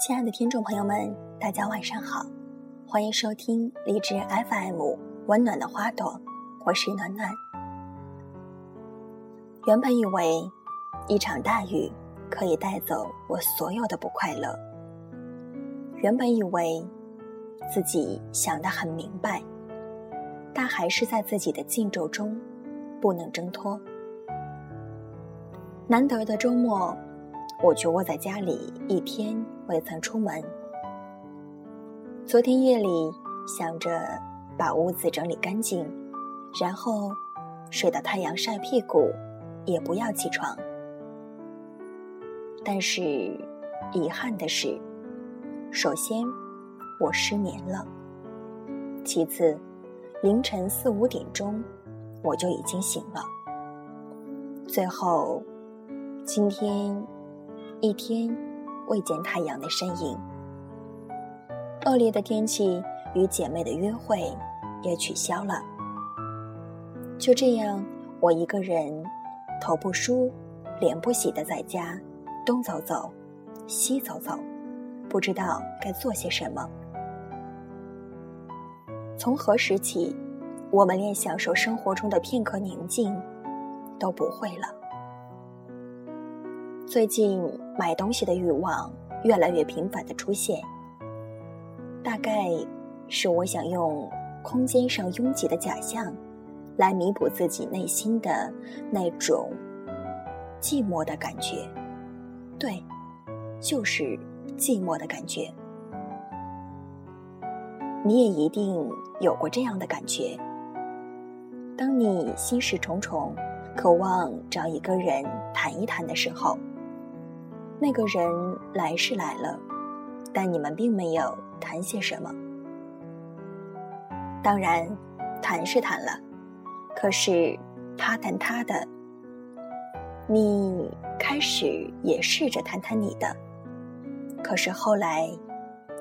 亲爱的听众朋友们，大家晚上好，欢迎收听荔枝 FM 温暖的花朵，我是暖暖。原本以为一场大雨可以带走我所有的不快乐，原本以为自己想得很明白，但还是在自己的禁咒中不能挣脱。难得的周末。我却窝在家里一天未曾出门。昨天夜里想着把屋子整理干净，然后睡到太阳晒屁股，也不要起床。但是遗憾的是，首先我失眠了，其次凌晨四五点钟我就已经醒了，最后今天。一天未见太阳的身影，恶劣的天气与姐妹的约会也取消了。就这样，我一个人头不梳、脸不洗的在家东走走、西走走，不知道该做些什么。从何时起，我们连享受生活中的片刻宁静都不会了？最近买东西的欲望越来越频繁的出现，大概是我想用空间上拥挤的假象，来弥补自己内心的那种寂寞的感觉。对，就是寂寞的感觉。你也一定有过这样的感觉：当你心事重重，渴望找一个人谈一谈的时候。那个人来是来了，但你们并没有谈些什么。当然，谈是谈了，可是他谈他的，你开始也试着谈谈你的，可是后来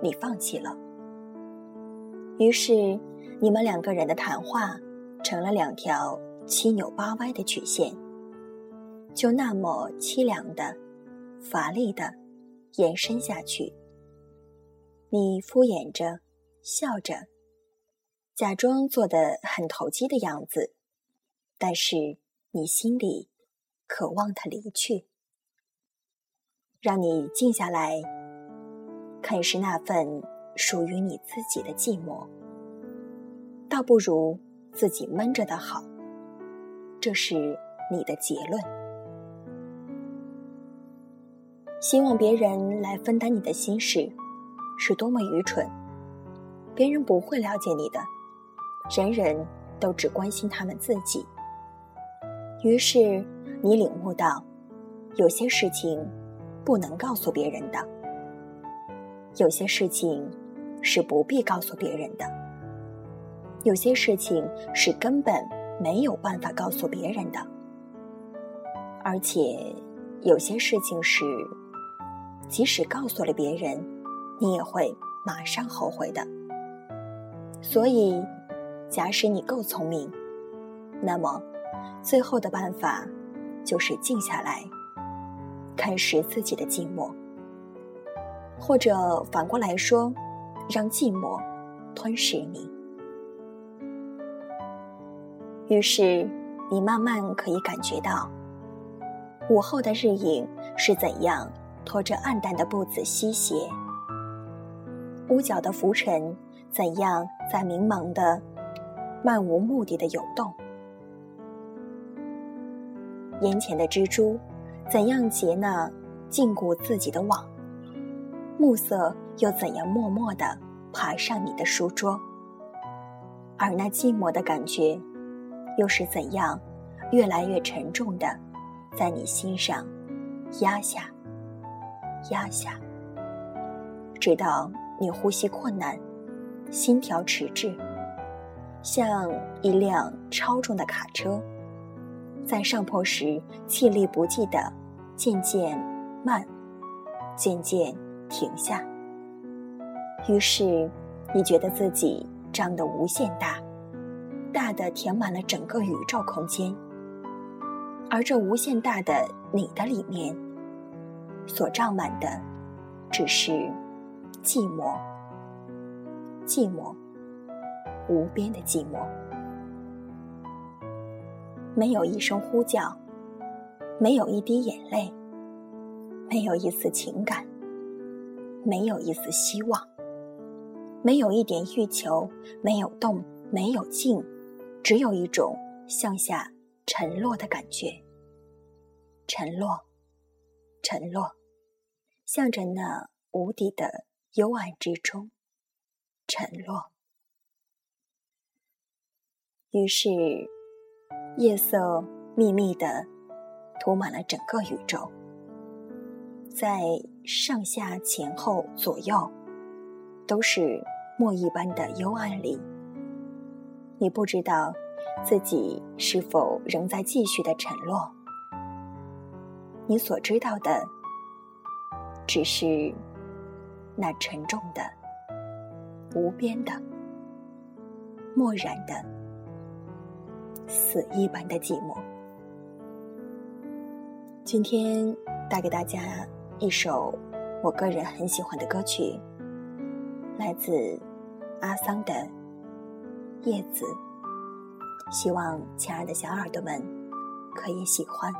你放弃了。于是，你们两个人的谈话成了两条七扭八歪的曲线，就那么凄凉的。乏力的延伸下去。你敷衍着，笑着，假装做的很投机的样子，但是你心里渴望他离去。让你静下来，啃食那份属于你自己的寂寞，倒不如自己闷着的好。这是你的结论。希望别人来分担你的心事，是多么愚蠢！别人不会了解你的，人人都只关心他们自己。于是你领悟到，有些事情不能告诉别人的，有些事情是不必告诉别人的，有些事情是根本没有办法告诉别人的，而且有些事情是。即使告诉了别人，你也会马上后悔的。所以，假使你够聪明，那么最后的办法就是静下来，看实自己的寂寞，或者反过来说，让寂寞吞噬你。于是，你慢慢可以感觉到，午后的日影是怎样。拖着暗淡的步子西斜，屋角的浮尘怎样在迷茫的、漫无目的的游动？眼前的蜘蛛怎样结那禁锢自己的网？暮色又怎样默默地爬上你的书桌？而那寂寞的感觉，又是怎样越来越沉重的在你心上压下？压下，直到你呼吸困难，心跳迟滞，像一辆超重的卡车，在上坡时气力不济的渐渐慢，渐渐停下。于是，你觉得自己长得无限大，大的填满了整个宇宙空间，而这无限大的你的里面。所胀满的，只是寂寞，寂寞，无边的寂寞。没有一声呼叫，没有一滴眼泪，没有一丝情感，没有一丝希望，没有一点欲求，没有动，没有静，只有一种向下沉落的感觉。沉落，沉落，向着那无底的幽暗之中沉落。于是。夜色密密的涂满了整个宇宙，在上下前后左右，都是墨一般的幽暗里。你不知道自己是否仍在继续的沉落，你所知道的，只是那沉重的、无边的、漠然的。死一般的寂寞。今天带给大家一首我个人很喜欢的歌曲，来自阿桑的《叶子》，希望亲爱的小耳朵们可以喜欢。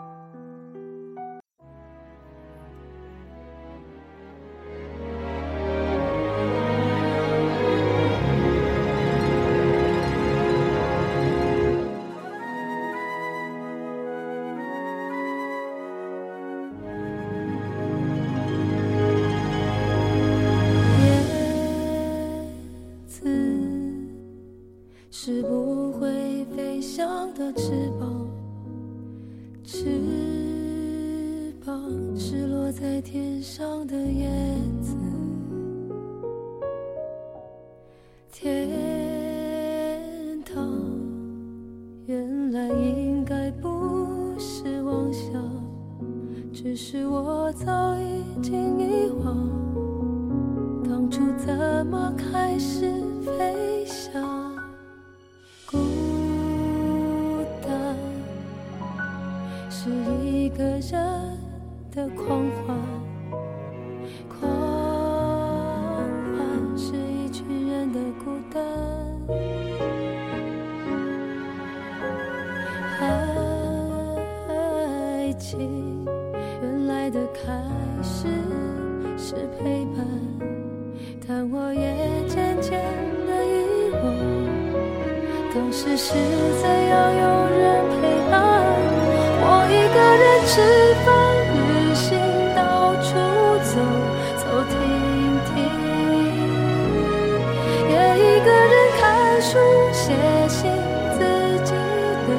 翅膀，翅膀，是落在天上的叶子，天堂原来应该不是妄想，只是我早已经遗忘，当初怎么开始飞当时是怎样有人陪伴？我一个人吃饭、旅行、到处走走停停，也一个人看书、写信，自己对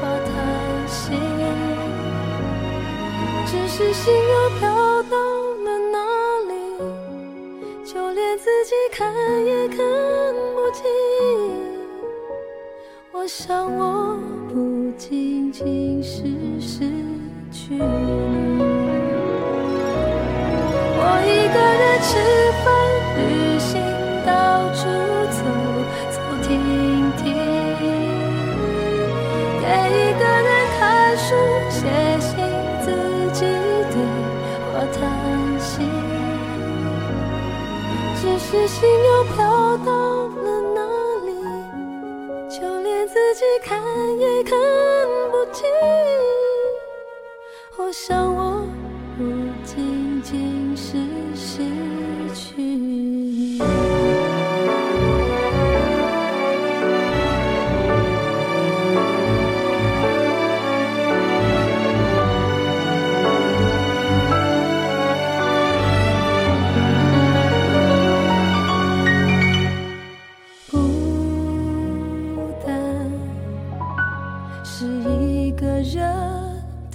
话谈心。只是心又飘到了哪里，就连自己看也看我想，我不仅仅是失去你。我一个人吃饭、旅行，到处走走停停，也一个人看书、写信，自己对话谈心。只是心又飘到看也看不清，我想我不仅仅是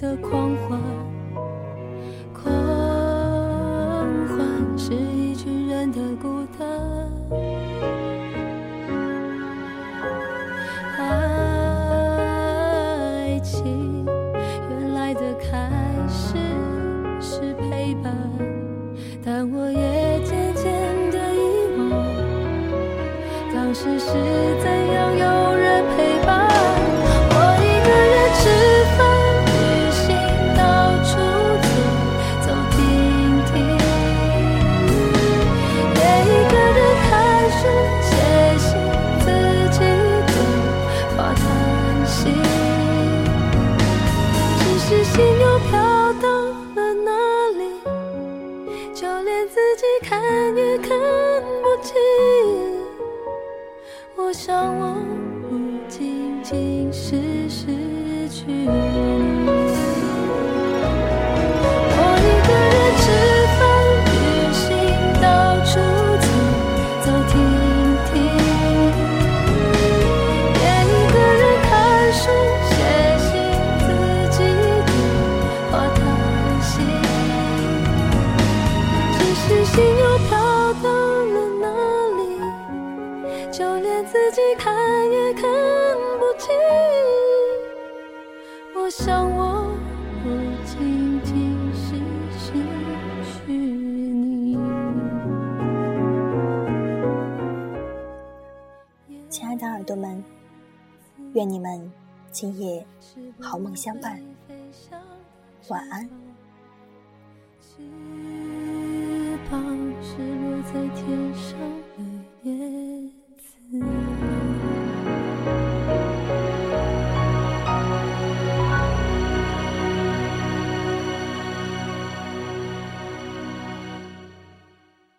的狂欢。狂欢是一群人的孤单。爱情原来的开始是陪伴，但我也渐渐的遗忘，当时是在。自己看也看不清。我想我不仅仅是失去你。亲爱的耳朵们，愿你们今夜好梦相伴，晚安。翅膀是落在天上。